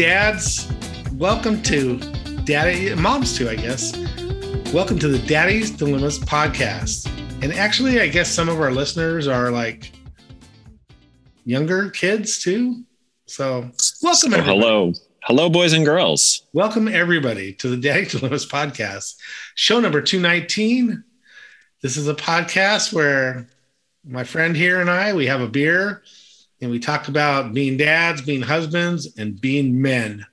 dads, welcome to Daddy, moms too, I guess. Welcome to the Daddy's Dilemmas podcast. And actually, I guess some of our listeners are like younger kids too. So, welcome. Hello, hello, boys and girls. Welcome everybody to the Daddy Dilemmas podcast, show number two nineteen. This is a podcast where my friend here and I we have a beer and we talk about being dads, being husbands, and being men.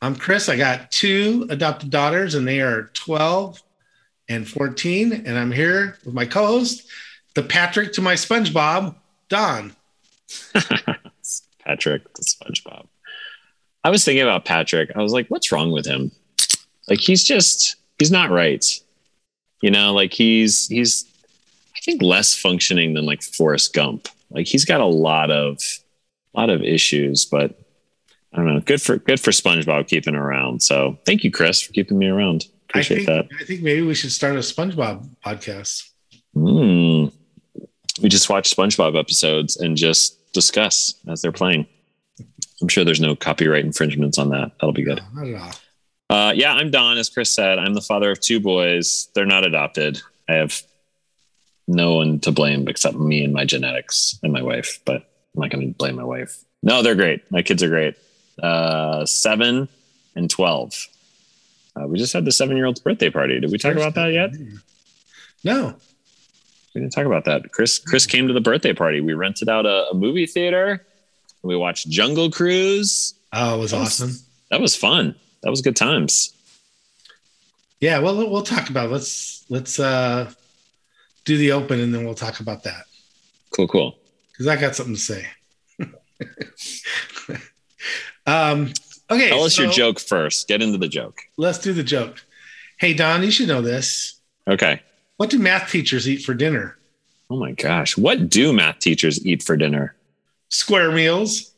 I'm Chris. I got two adopted daughters, and they are 12 and 14. And I'm here with my co host, the Patrick to my SpongeBob, Don. Patrick to SpongeBob. I was thinking about Patrick. I was like, what's wrong with him? Like, he's just, he's not right. You know, like he's, he's, I think less functioning than like Forrest Gump. Like he's got a lot of a lot of issues, but I don't know. Good for good for SpongeBob keeping around. So thank you, Chris, for keeping me around. Appreciate I think, that. I think maybe we should start a SpongeBob podcast. Mm. We just watch SpongeBob episodes and just discuss as they're playing. I'm sure there's no copyright infringements on that. That'll be good. No, not at all. Uh, yeah, I'm Don. As Chris said, I'm the father of two boys. They're not adopted. I have no one to blame except me and my genetics and my wife. But I'm not going to blame my wife. No, they're great. My kids are great. Uh, seven and 12. Uh, we just had the seven year old's birthday party. Did we talk about that yet? No. We didn't talk about that. Chris Chris came to the birthday party. We rented out a, a movie theater. We watched Jungle Cruise. Oh, it was that awesome. Was, that was fun. That was good times. Yeah, well, we'll talk about it. let's let's uh do the open and then we'll talk about that. Cool, cool. Because I got something to say. um, okay. Tell us so your joke first. Get into the joke. Let's do the joke. Hey, Don, you should know this. Okay. What do math teachers eat for dinner? Oh my gosh. What do math teachers eat for dinner? Square meals.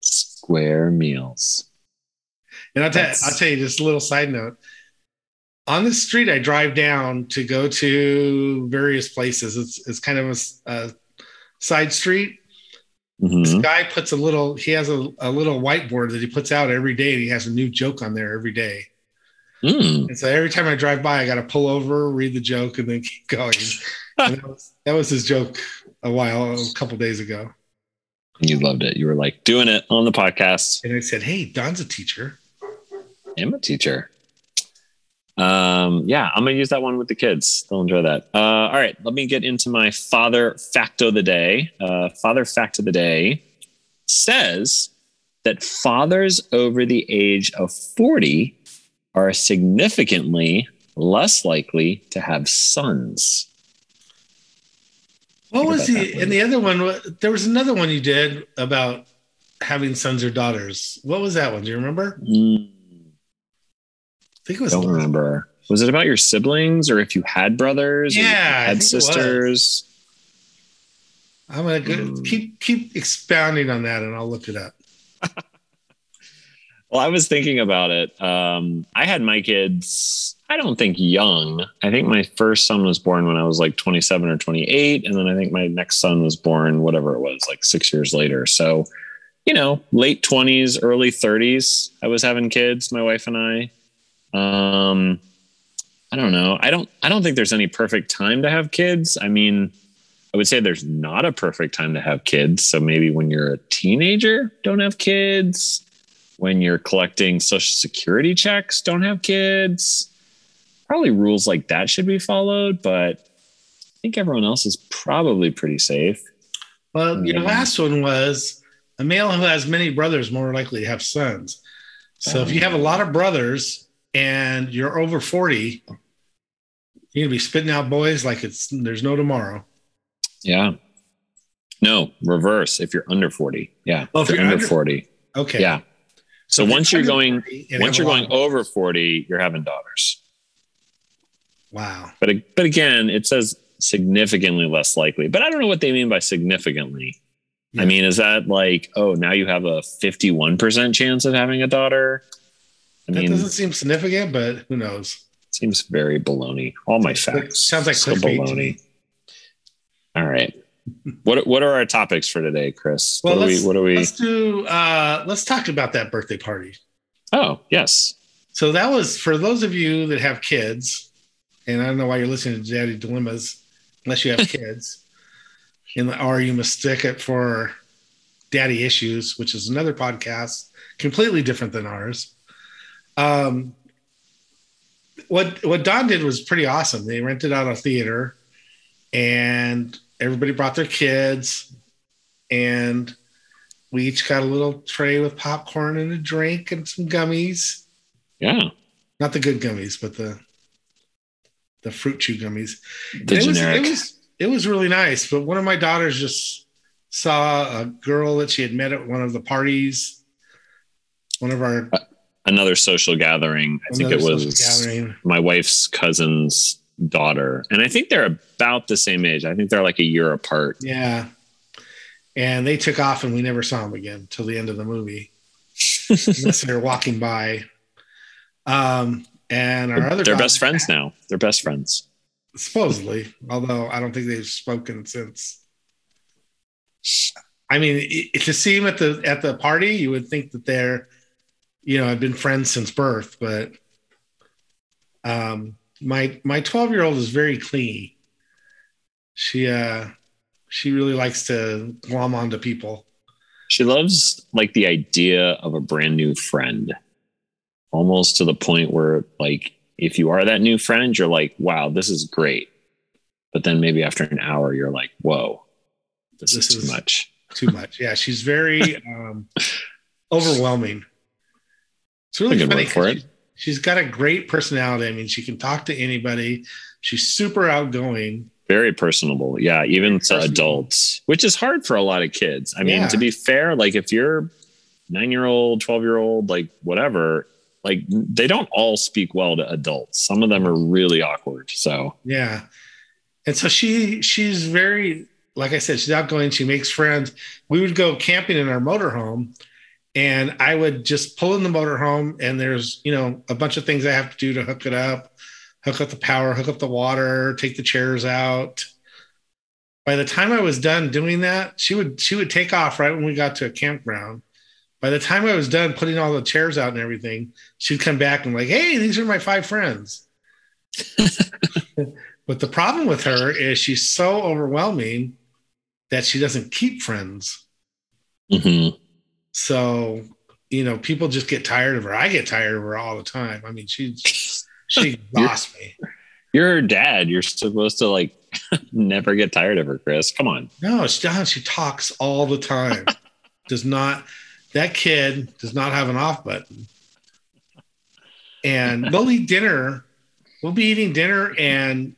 Square meals. And I'll, tell, I'll tell you just a little side note on the street I drive down to go to various places. It's it's kind of a, a side street. Mm-hmm. This guy puts a little. He has a, a little whiteboard that he puts out every day, and he has a new joke on there every day. Mm. And so every time I drive by, I got to pull over, read the joke, and then keep going. that, was, that was his joke a while, a couple days ago. You loved it. You were like doing it on the podcast. And I said, "Hey, Don's a teacher." I'm a teacher. Um, yeah, I'm gonna use that one with the kids. They'll enjoy that. Uh, all right, let me get into my father fact of the day. Uh, father fact of the day says that fathers over the age of 40 are significantly less likely to have sons. What was the and the other one? There was another one you did about having sons or daughters. What was that one? Do you remember? Mm think it was. Don't remember. Was it about your siblings or if you had brothers? Yeah, had sisters. I'm gonna go, mm. keep keep expounding on that, and I'll look it up. well, I was thinking about it. Um, I had my kids. I don't think young. I think my first son was born when I was like 27 or 28, and then I think my next son was born whatever it was, like six years later. So, you know, late 20s, early 30s. I was having kids, my wife and I. Um, I don't know. I don't. I don't think there's any perfect time to have kids. I mean, I would say there's not a perfect time to have kids. So maybe when you're a teenager, don't have kids. When you're collecting social security checks, don't have kids. Probably rules like that should be followed, but I think everyone else is probably pretty safe. Well, your last one was a male who has many brothers more likely to have sons. So if you have a lot of brothers, and you're over 40, you're gonna be spitting out boys like it's there's no tomorrow. Yeah. No, reverse. If you're under 40. Yeah. Oh, if, you're, you're, under 40. Okay. Yeah. So, so once you're going once you're going over 40, you're having daughters. Wow. But but again, it says significantly less likely. But I don't know what they mean by significantly. Yeah. I mean, is that like, oh, now you have a 51% chance of having a daughter? I that mean, doesn't seem significant, but who knows? Seems very baloney. All my facts sounds like so baloney. All right. What What are our topics for today, Chris? Well, what do let's, we? What do we? let's do. Uh, let's talk about that birthday party. Oh, yes. So that was for those of you that have kids, and I don't know why you're listening to Daddy Dilemmas unless you have kids, and or you mistake it for Daddy Issues, which is another podcast completely different than ours. Um, what what Don did was pretty awesome. They rented out a theater, and everybody brought their kids, and we each got a little tray with popcorn and a drink and some gummies. Yeah. Not the good gummies, but the the fruit chew gummies. The it generic. Was, it was it was really nice. But one of my daughters just saw a girl that she had met at one of the parties. One of our Another social gathering. I think it was my wife's cousin's daughter, and I think they're about the same age. I think they're like a year apart. Yeah. And they took off and we never saw them again till the end of the movie. Unless they were walking by. Um, and our other They're best friends now. They're best friends. supposedly, although I don't think they've spoken since. I mean, i- to see them at the at the party, you would think that they're, you know, I've been friends since birth. But um, my my twelve year old is very clingy. She uh, she really likes to glom onto people. She loves like the idea of a brand new friend, almost to the point where like if you are that new friend, you're like, wow, this is great. But then maybe after an hour, you're like, whoa, this, This is is- too much. Too much, yeah. She's very um, overwhelming. It's really good funny word for it. she- she's got a great personality. I mean, she can talk to anybody. She's super outgoing. Very personable. Yeah. Even to adults, which is hard for a lot of kids. I mean, Yeah. to be fair, like if you're nine year old, 12 year old, like whatever, like they don't all speak well to adults. Some of them are really awkward. So, Yeah. And so she she's very like I said, she's outgoing. She makes friends. We would go camping in our motorhome, and I would just pull in the motorhome, and there's you know a bunch of things I have to do to hook it up, hook up the power, hook up the water, take the chairs out. By the time I was done doing that, she would she would take off right when we got to a campground. By the time I was done putting all the chairs out and everything, she'd come back and like, "Hey, these are my five friends." But the problem with her is she's so overwhelming that she doesn't keep friends. mhm. So, you know, people just get tired of her. I get tired of her all the time. I mean, she she exhausts me. you're her dad. You're supposed to like never get tired of her, Chris. Come on. No, she, she talks all the time. does not that kid does not have an off button. And we'll eat dinner. We'll be eating dinner and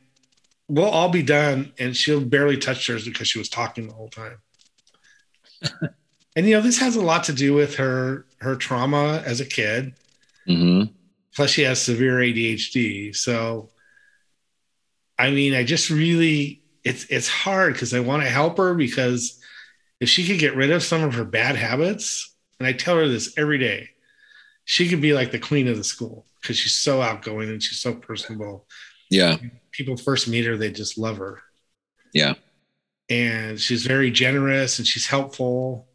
we'll all be done and she'll barely touch hers because she was talking the whole time. And you know, this has a lot to do with her her trauma as a kid. hmm Plus she has severe ADHD. So I mean, I just really it's it's hard because I want to help her because if she could get rid of some of her bad habits, and I tell her this every day, she could be like the queen of the school because she's so outgoing and she's so personable. Yeah. People first meet her, they just love her. Yeah. And she's very generous and she's helpful.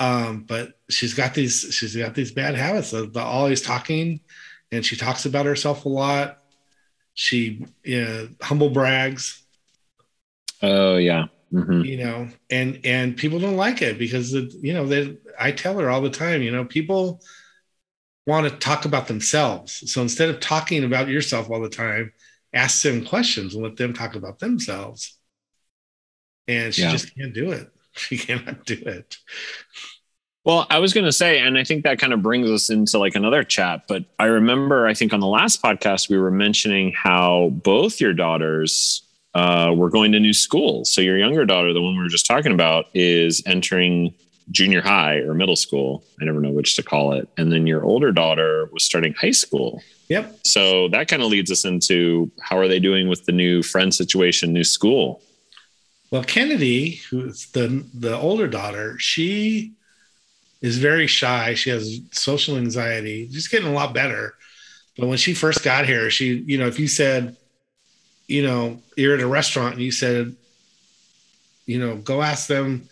Um, but she's got these she's got these bad habits of the always talking, and she talks about herself a lot. She you know, humble brags Oh, yeah. hmm you know and and people don't like it because it, you know they i tell her all the time you know people want to talk about themselves so instead of talking about yourself all the time ask them questions and let them talk about themselves and she Yeah. just can't do it she cannot do it Well, I was going to say, and I think that kind of brings us into like another chat, but I remember, I think on the last podcast, we were mentioning how both your daughters uh, were going to new schools. So your younger daughter, the one we were just talking about, is entering junior high or middle school. I never know which to call it. And then your older daughter was starting high school. yep So that kind of leads us into how are they doing with the new friend situation, new school? Well, Kennedy, who's the the older daughter, she is very shy. She has social anxiety. She's getting a lot better. But when she first got here, she, you know, if you said, you know, you're at a restaurant and you said, you know, go ask them,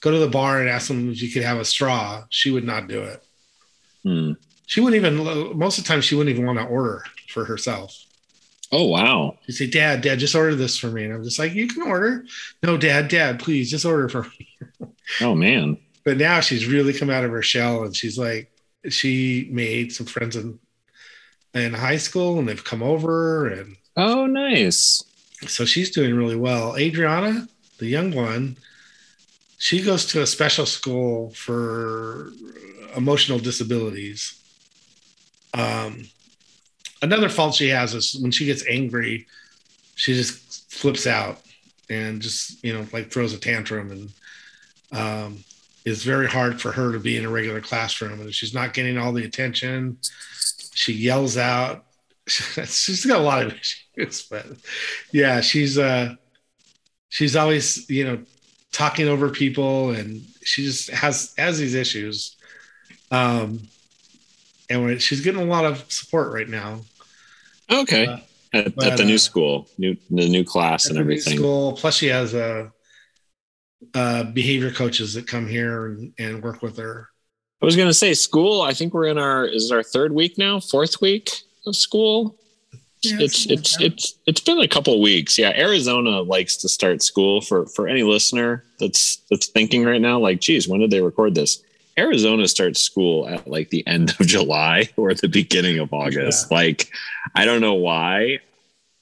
go to the bar and ask them if you could have a straw. She would not do it. Hmm. She wouldn't even, most of the time, she wouldn't even want to order for herself. Oh wow. She'd say, Dad, Dad, just order this for me. And I'm just like, You can order. No, Dad, Dad, please just order for me. Oh man. But now she's really come out of her shell and she's like, she made some friends in in high school and they've come over and Oh nice. so she's doing really well. Adriana, the young one, she goes to a special school for emotional disabilities. Um, another fault she has is when she gets angry, she just flips out and just you know like throws a tantrum and um, it's very hard for her to be in a regular classroom and she's not getting all the attention. She yells out. She's got a lot of issues but yeah she's uh she's always you know talking over people and she just has has these issues. Um and she's getting a lot of support right now Okay. Uh, at, but, at the new uh, school, new the new class and the new everything. school plus she has uh uh behavior coaches that come here and, and work with her I was gonna say school. I think we're in our is it our third week now, fourth week of school. Yeah, it's it's like it's it's been a couple weeks. Yeah, Arizona likes to start school for for any listener that's that's thinking right now, like, geez, when did they record this? Arizona starts school at like the end of July or the beginning of August. Like, I don't know why.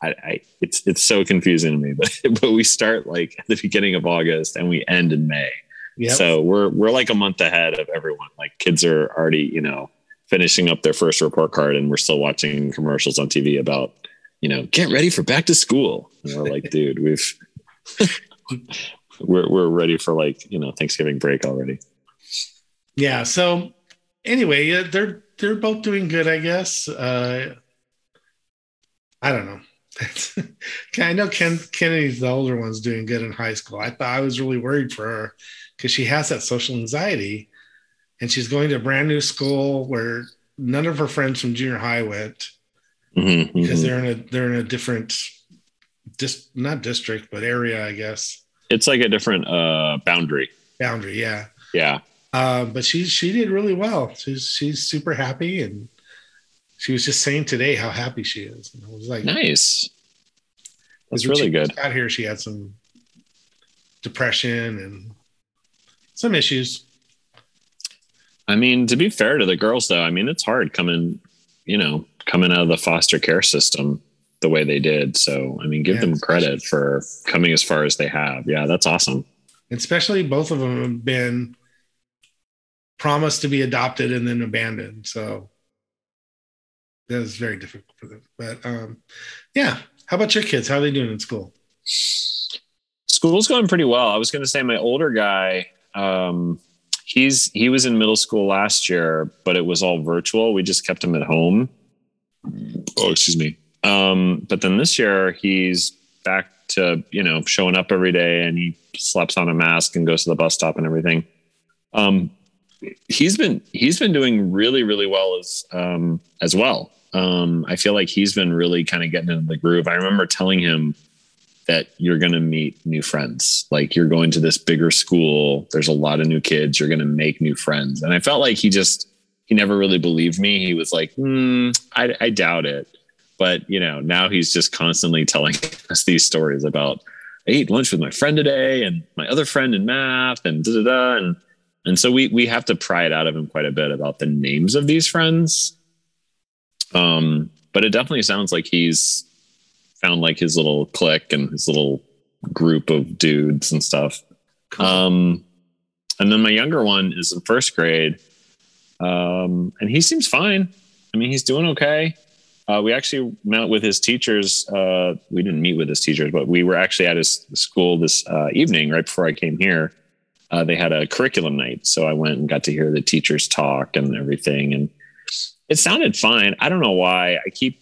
I, I it's it's so confusing to me, but but we start like at the beginning of August and we end in May. Yep. So we're we're like a month ahead of everyone. Like kids are already, you know, finishing up their first report card and we're still watching commercials on TV about, you know, get ready for back to school. And we're like, dude, we've we're we're ready for like, you know, Thanksgiving break already. yeah so anyway they're they're both doing good i guess uh i don't know i know ken kennedy's the older one's doing good in high school i thought i was really worried for her because she has that social anxiety and she's going to a brand new school where none of her friends from junior high went Mhm, because mhm. they're in a they're in a different dis not district but area i guess It's like a different uh boundary. boundary yeah Yeah. Um, but she she did really well. She's she's super happy, and she was just saying today how happy she is. And I was like, Nice. That's really she good. Got here, she had some depression and some issues. I mean, to be fair to the girls though, I mean, it's hard coming, you know, coming out of the foster care system the way they did. So, I mean, give Yeah, them credit for coming as far as they have. Yeah, that's awesome. Especially both of them have been promised to be adopted and then abandoned. So that was very difficult for them. But um, yeah, how about your kids? How are they doing in school? School's going pretty well. I was going to say my older guy, um, he's he was in middle school last year, but it was all virtual. We just kept him at home. Oh, excuse me. Um, but then this year he's back to you know showing up every day, and he slaps on a mask and goes to the bus stop and everything. Um, he's been he's been doing really really well as um, as well. Um, I feel like he's been really kind of getting into the groove. I remember telling him that you're going to meet new friends. Like you're going to this bigger school. There's a lot of new kids. You're going to make new friends. And I felt like he just, he never really believed me. He was like, hmm, I, I doubt it. But, you know, now he's just constantly telling us these stories about, I ate lunch with my friend today and my other friend in math and da da da. And, and so we, we have to pry it out of him quite a bit about the names of these friends. Um, but it definitely sounds like he's found like his little clique and his little group of dudes and stuff. Um, and then my younger one is in first grade, um, and he seems fine. I mean, he's doing okay. Uh, we actually met with his teachers. Uh, we didn't meet with his teachers, but we were actually at his school this uh, evening right before I came here. Uh, they had a curriculum night, so I went and got to hear the teachers talk and everything, and it sounded fine. I don't know why. I keep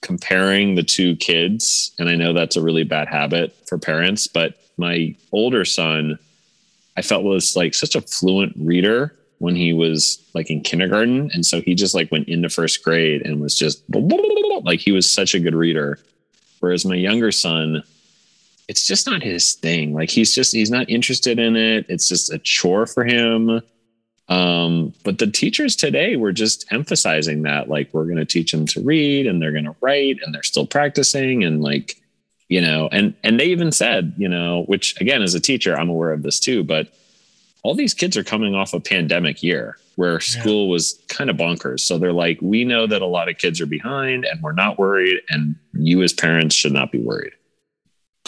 comparing the two kids, and I know that's a really bad habit for parents, but my older son, I felt was like such a fluent reader when he was like in kindergarten. And so he just like went into first grade and was just like he was such a good reader. Whereas my younger son, it's just not his thing. Like he's just he's not interested in it. It's just a chore for him. Um, but the teachers today were just emphasizing that like we're going to teach them to read and they're going to write and they're still practicing and like you know and and they even said you know which again as a teacher I'm aware of this too but all these kids are coming off a pandemic year where school yeah. was kind of bonkers. So they're like, we know that a lot of kids are behind and we're not worried. And you as parents should not be worried.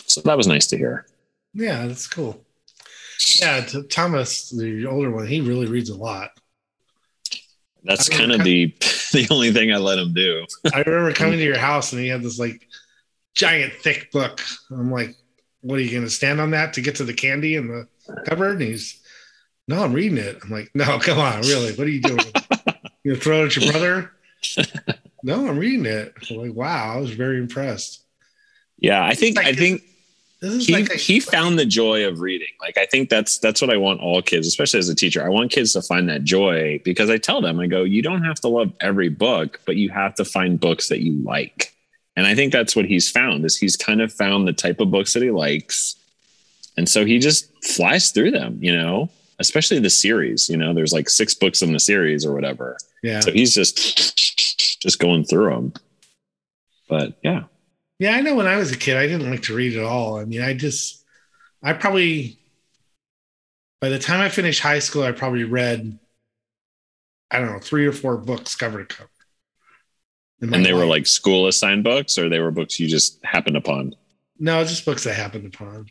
So that was nice to hear. Yeah, that's cool. Yeah, Thomas, the older one, he really reads a lot. That's kind of the the only thing I let him do. I remember coming to your house and he had this like giant thick book. I'm like, what are you going to stand on that to get to the candy in the cupboard? And he's, no, I'm reading it. I'm like, no, come on, really? What are you doing? you throw it at your brother? no, I'm reading it. I'm like, wow, I was very impressed. Yeah, I think like, I think he like a, he found the joy of reading. Like I think that's that's what I want all kids, especially as a teacher. I want kids to find that joy because I tell them, I go, you don't have to love every book, but you have to find books that you like. And I think that's what he's found is he's kind of found the type of books that he likes. And so he just flies through them, you know, especially the series, you know, there's like six books in the series or whatever. Yeah. So he's just just going through them. But yeah. Yeah, I know when I was a kid, I didn't like to read at all. I mean, I just, I probably, by the time I finished high school, I probably read, I don't know, three or four books cover to cover. And they life. were like school assigned books, or they were books you just happened upon? No, just books I happened upon.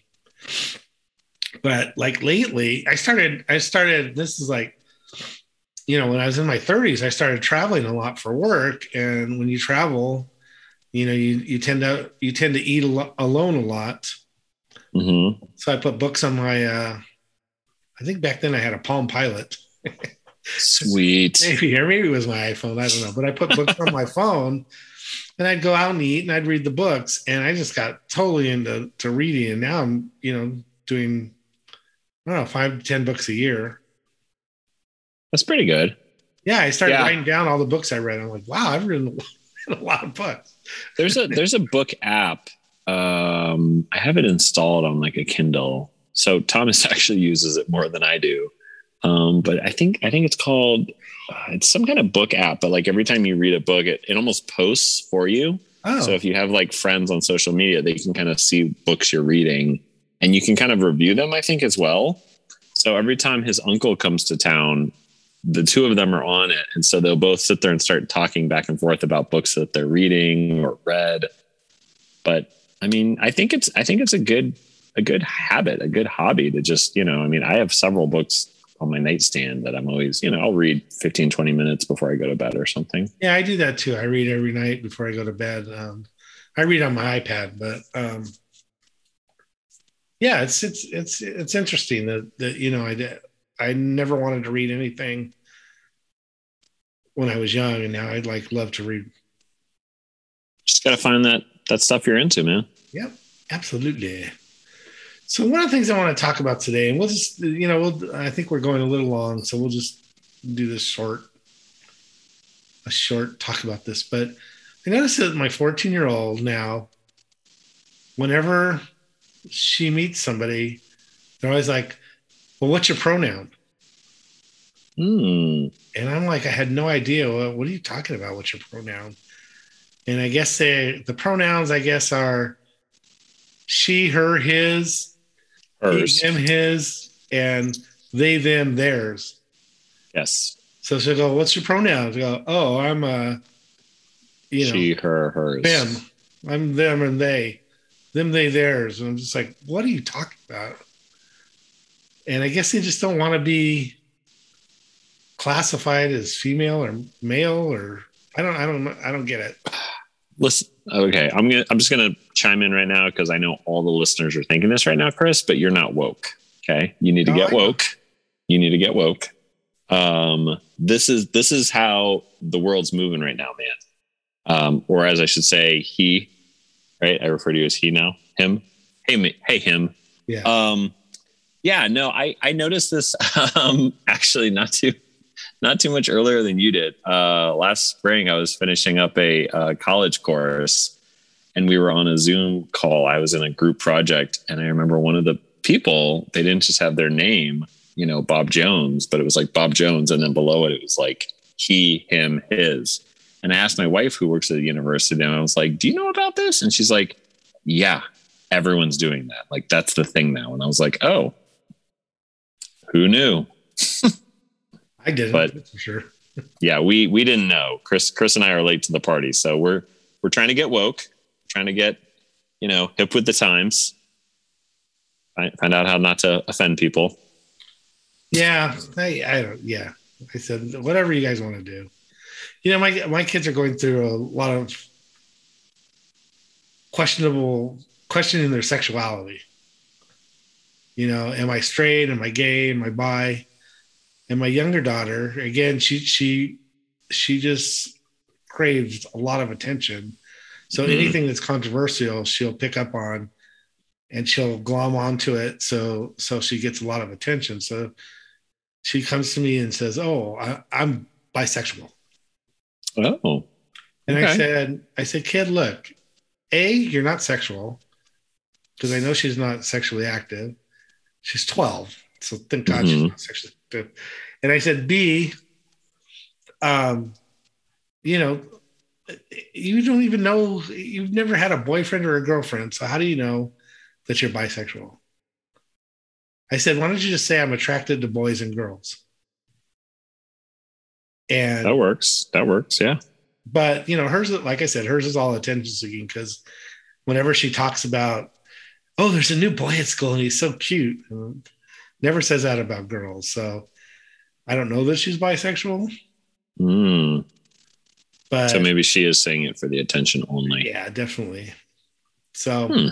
But like lately, I started, I started, this is like, you know, when I was in my 30s, I started traveling a lot for work. And when you travel, you know you you tend to you tend to eat lo- alone a lot. Mm-hmm. so i put books on my uh i think back then i had a palm pilot. Sweet. Maybe or maybe it was my iphone i don't know. But i put books on my phone and i'd go out and eat and i'd read the books and i just got totally into to reading and now i'm you know doing i don't know five to ten books a year. That's pretty good. Yeah i started yeah. writing down all the books i read. I'm like wow i've written a lot of books there's a there's a book app. Um, I have it installed on like a Kindle. So Thomas actually uses it more than I do. Um, but I think I think it's called uh, it's some kind of book app. But like every time you read a book, it, it almost posts for you. Oh. So if you have like friends on social media, they can kind of see books you're reading, and you can kind of review them. I think as well. So every time his uncle comes to town, the two of them are on it. And so they'll both sit there and start talking back and forth about books that they're reading or read. But I mean, I think it's I think it's a good a good habit, a good hobby to just, you know, I mean, I have several books on my nightstand that I'm always, you know, I'll read 15, 20 minutes before I go to bed or something. Yeah, I do that too. I read every night before I go to bed. Um, I read on my iPad, but um, yeah, it's it's it's it's interesting that that you know I I never wanted to read anything when I was young, and now I'd like love to read. Just got to find that that stuff you're into, man. Yep, absolutely. So one of the things I want to talk about today, and we'll just, you know, we'll, I think we're going a little long, so we'll just do this short, a short talk about this. But I noticed that my 14 year old now, whenever she meets somebody, they're always like, well, what's your pronoun? Hmm. And I'm like, I had no idea. Well, what are you talking about? What's your pronoun? And I guess they, the pronouns, I guess, are she, her, his, hers, he, him, his, and they, them, theirs. Yes. So she'll go, What's your pronouns? I go, Oh, I'm a, you know, she, her, hers. Them. I'm them and they. Them, they, theirs. And I'm just like, What are you talking about? And I guess they just don't want to be classified as female or male or I don't I don't I don't get it. Listen, okay, I'm gonna I'm just gonna chime in right now because I know all the listeners are thinking this right now, Chris, but you're not woke. Okay, you need to no, get woke. You need to get woke. Um, this is this is how the world's moving right now, man. Um, or as I should say, he. Right, I refer to you as he now. Him. Hey, me. Hey, him. Yeah. Um, yeah, no, I I noticed this um, actually not too not too much earlier than you did. Uh, last spring, I was finishing up a uh, college course, and we were on a Zoom call. I was in a group project, and I remember one of the people they didn't just have their name, you know, Bob Jones, but it was like Bob Jones, and then below it it was like he, him, his. And I asked my wife, who works at the university, and I was like, "Do you know about this?" And she's like, "Yeah, everyone's doing that. Like that's the thing now." And I was like, "Oh, who knew?" I didn't, But- for sure. yeah, we we didn't know. Chris Chris and I are late to the party, so we're we're trying to get woke, trying to get you know hip with the times. Find, find out how not to offend people. Yeah, I, I don't. Yeah, I said whatever you guys want to do. You know, my my kids are going through a lot of questionable questioning their sexuality. You know, am I straight? Am I gay? Am I bi? And my younger daughter, again, she she she just craves a lot of attention. So Mhm. anything that's controversial, she'll pick up on and she'll glom onto it so so she gets a lot of attention. So she comes to me and says, "Oh, I, I'm bisexual." Oh, And I said, "I said, kid, look, a you're not sexual because I know she's not sexually active. She's 12, so thank God she's Mhm. not sexually active." And I said, "B, um, you know, you don't even know you've never had a boyfriend or a girlfriend, so how do you know that you're bisexual?" I said, "Why don't you just say I'm attracted to boys and girls?" And that works. That works. Yeah. but you know hers like i said hers is all attention seeking because whenever she talks about oh there's a new boy at school and he's so cute um, never says that about girls so i don't know that she's bisexual Mm. but So maybe she is saying it for the attention only. yeah definitely so Hmm.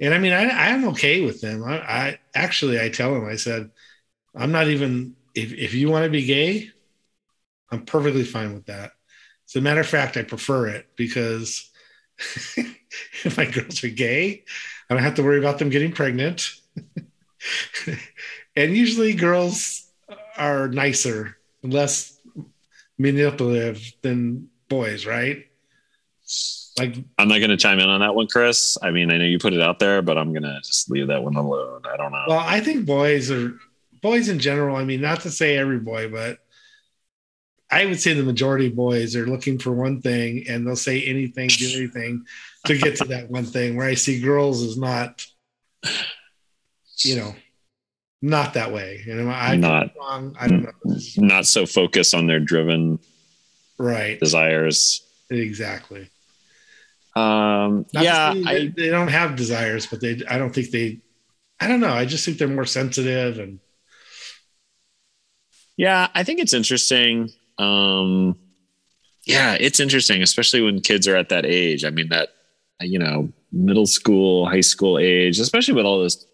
and i mean i i'm okay with them I, I actually i tell them i said i'm not even if, if you want to be gay i'm perfectly fine with that as a matter of fact i prefer it because if my girls are gay i don't have to worry about them getting pregnant and usually girls are nicer less manipulative than boys right like I'm not going to chime in on that one, Chris. I mean, I know you put it out there, but I'm going to just leave that one alone. I don't know. Well, I think boys are boys in general. I mean, not to say every boy, but I would say the majority of boys are looking for one thing and they'll say anything, do anything to get to that one thing. Where I see girls is not, you know, not that way. And I'm Not. wrong. I don't know. not so focused on their driven Right. desires. Exactly. Um, Not yeah, say I, they, they don't have desires, but they. I don't think they. I don't know. I just think they're more sensitive and yeah, I think it's interesting. Um, yeah, it's interesting, especially when kids are at that age. I mean, that you know, middle school, high school age, especially with all this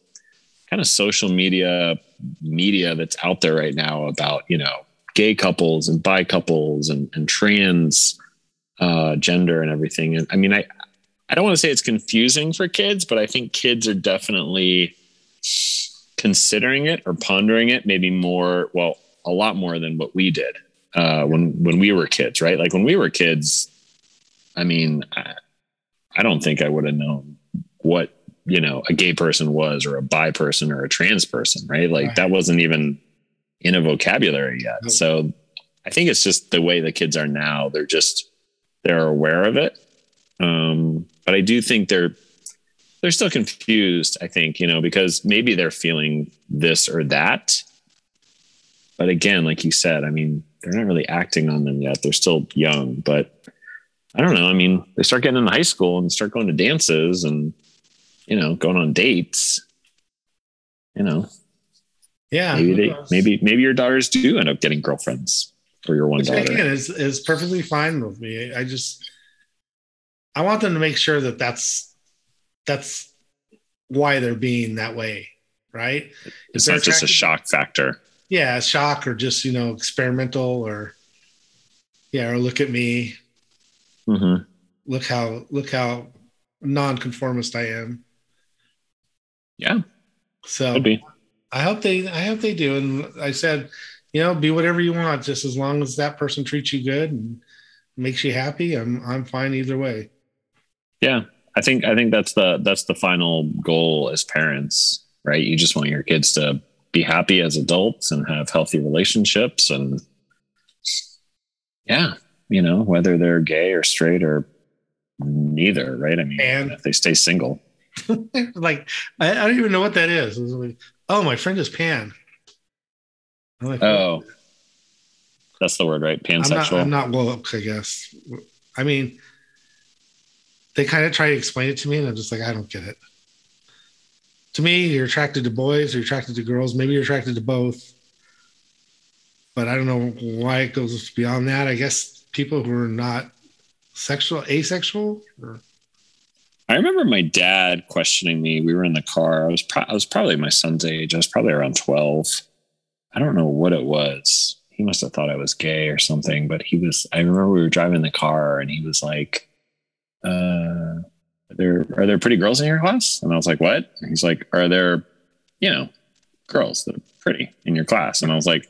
kind of social media media that's out there right now about you know gay couples and bi couples and, and trans uh, gender and everything. And I mean, I I don't want to say it's confusing for kids, but I think kids are definitely considering it or pondering it maybe more well a lot more than what we did uh, when when we were kids right like when we were kids i mean i, I don't think i would have known what you know a gay person was or a bi person or a trans person right? Like Right. that wasn't even in a vocabulary yet. Nope. so i think it's just the way the kids are now they're just they're aware of it. Um, but i do think they're they're still confused i think you know because maybe they're feeling this or that. But again like you said i mean they're not really acting on them yet. They're still young but i don't know i mean they start getting into high school and start going to dances and you know going on dates you know yeah. maybe they maybe maybe your daughters do end up getting girlfriends or your one Which daughter again is is perfectly fine with me. I just I want them to make sure that that's that's why they're being that way, right? it's not just a shock factor Yeah, shock or just you know experimental or yeah, or look at me, hmm look how look how non-conformist I am. yeah So I hope they I hope they do. And I said, you know, be whatever you want, just as long as that person treats you good and makes you happy. I'm I'm fine either way. Yeah, I think I think that's the that's the final goal as parents, right? You just want your kids to be happy as adults and have healthy relationships and yeah, you know, whether they're gay or straight or neither, right? I mean, And- if they stay single. like I, I don't even know what that is. It like, oh, my friend is pan. Like, Oh, that's the word, right? I'm not, Pansexual. I'm not woke, I guess. I mean, they kind of try to explain it to me, and I'm just like, I don't get it. To me, you're attracted to boys, you're attracted to girls. Maybe you're attracted to both, but I don't know why it goes beyond that. I guess people who are not sexual, asexual, or I remember my dad questioning me. We were in the car. I was pro- I was probably my son's age. I was probably around twelve. I don't know what it was. He must have thought I was gay or something. But he was. I remember we were driving the car, and he was like, "Uh, are there are there pretty girls in your class?" And I was like, "What?" And he's like, "Are there, you know, girls that are pretty in your class?" And I was like,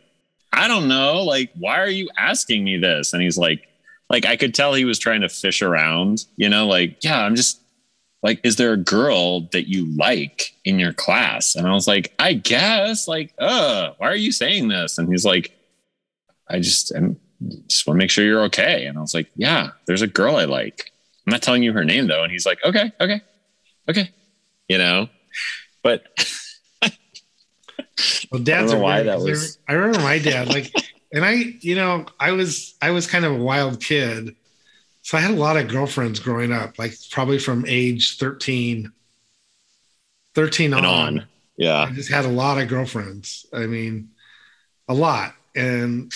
"I don't know. Like, why are you asking me this?" And he's like, like I could tell he was trying to fish around. You know, like, yeah, I'm just like is there a girl that you like in your class and i was like i guess like uh why are you saying this and he's like i just i just want to make sure you're okay and i was like yeah there's a girl i like i'm not telling you her name though and he's like okay okay okay you know but Well, dads I don't know why that was- I remember my dad, like, and I, you know, I was, I was kind of a wild kid, so I had a lot of girlfriends growing up, like probably from age 13, 13 on. on. Yeah. I just had a lot of girlfriends. I mean, a lot, and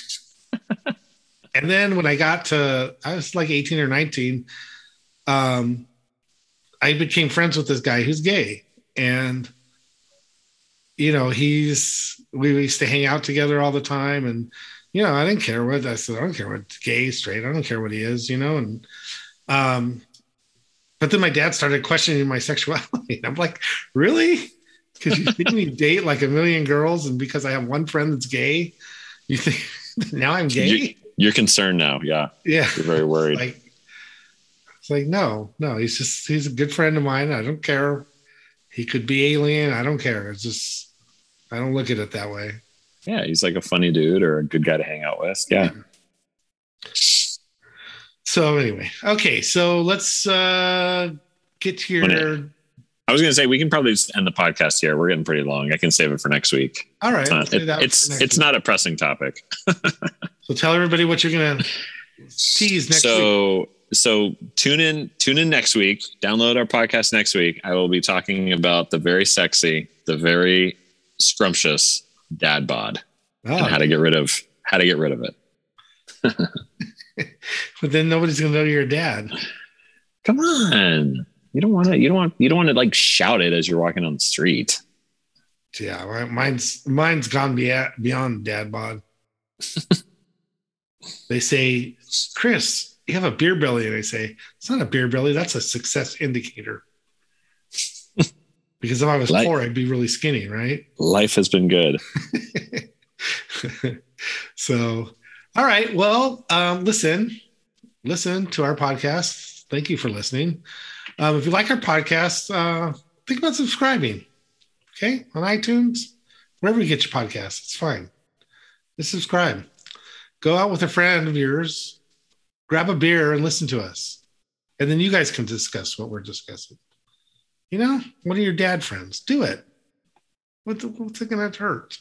and then when I got to, I was like 18 or 19, um, I became friends with this guy who's gay, and you know, he's we used to hang out together all the time, and you know, I didn't care what I said. I don't care what gay, straight. I don't care what he is, you know, and um. But then my dad started questioning my sexuality. I'm like, really? Because you think me date like a million girls, and because I have one friend that's gay, you think now I'm gay? You- you're concerned now yeah yeah. you're very worried Like, it's like no, no. He's just he's a good friend of mine. I don't care. He could be alien. I don't care. It's just I don't look at it that way. yeah he's like a funny dude or a good guy to hang out with yeah So anyway, okay. So let's uh get to your. I was going to say we can probably just end the podcast here. We're getting pretty long. I can save it for next week. All right. It's not, it- it's it's not a pressing topic. So tell everybody what you're gonna tease next week. so so tune in tune in next week. Download our podcast next week. I will be talking about the very sexy, the very scrumptious dad bod and ah. how Oh, to get rid of how to get rid of it. but then nobody's gonna know you're a dad. Come on. You don't want to you don't want you don't want to like shout it as you're walking on the street. Yeah, mine's mine's gone be- beyond dad bod. they say, Chris, you have a beer belly, and I say it's not a beer belly. That's a success indicator. Because if I was Like- poor, I'd be really skinny, right? Life has been good. so, all right. Well, um, listen, listen to our podcast. Thank you for listening. Um, if you like our podcast, uh, think about subscribing. Okay, on iTunes, wherever you get your podcasts, it's fine. Just subscribe. Go out with a friend of yours, grab a beer, and listen to us, and then you guys can discuss what we're discussing. You know, one of your dad friends, do it. What the, what's it going to hurt?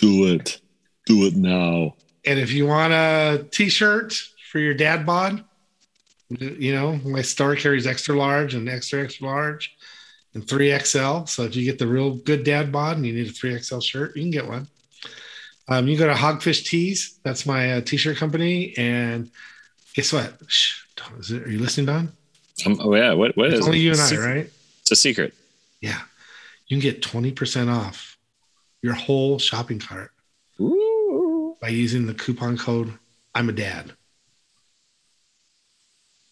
Do it. Do it now. And if you want a t-shirt for your dad bod, you know, my store carries extra large and extra extra large and 3XL. So if you get the real good dad bod and you need a 3XL shirt, you can get one. Um, you go to Hogfish Tees. That's my uh, t-shirt company. And guess what? Shh, is it, are you listening, Don? Um, oh yeah. What what It's is only it? you and I, right? A secret. Yeah. You can get 20% off your whole shopping cart Ooh. by using the coupon code I'm a dad.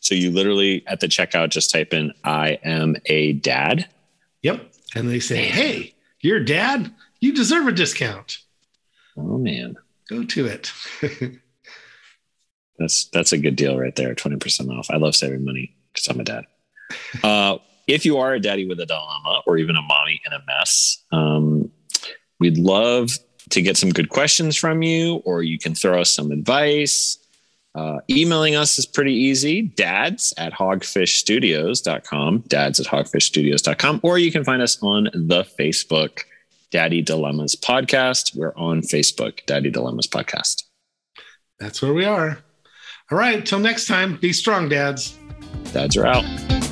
So you literally at the checkout just type in I am a dad. Yep. And they say, hey, you're dad. You deserve a discount. Oh man. Go to it. That's that's a good deal right there. 20% off. I love saving money because I'm a dad. Uh, if you are a daddy with a dilemma or even a mommy in a mess, um, we'd love to get some good questions from you, or you can throw us some advice. Uh, emailing us is pretty easy dads at hogfishstudios.com, dads at hogfishstudios.com, or you can find us on the Facebook Daddy Dilemmas Podcast. We're on Facebook, Daddy Dilemmas Podcast. That's where we are. All right. Till next time, be strong, dads. Dads are out.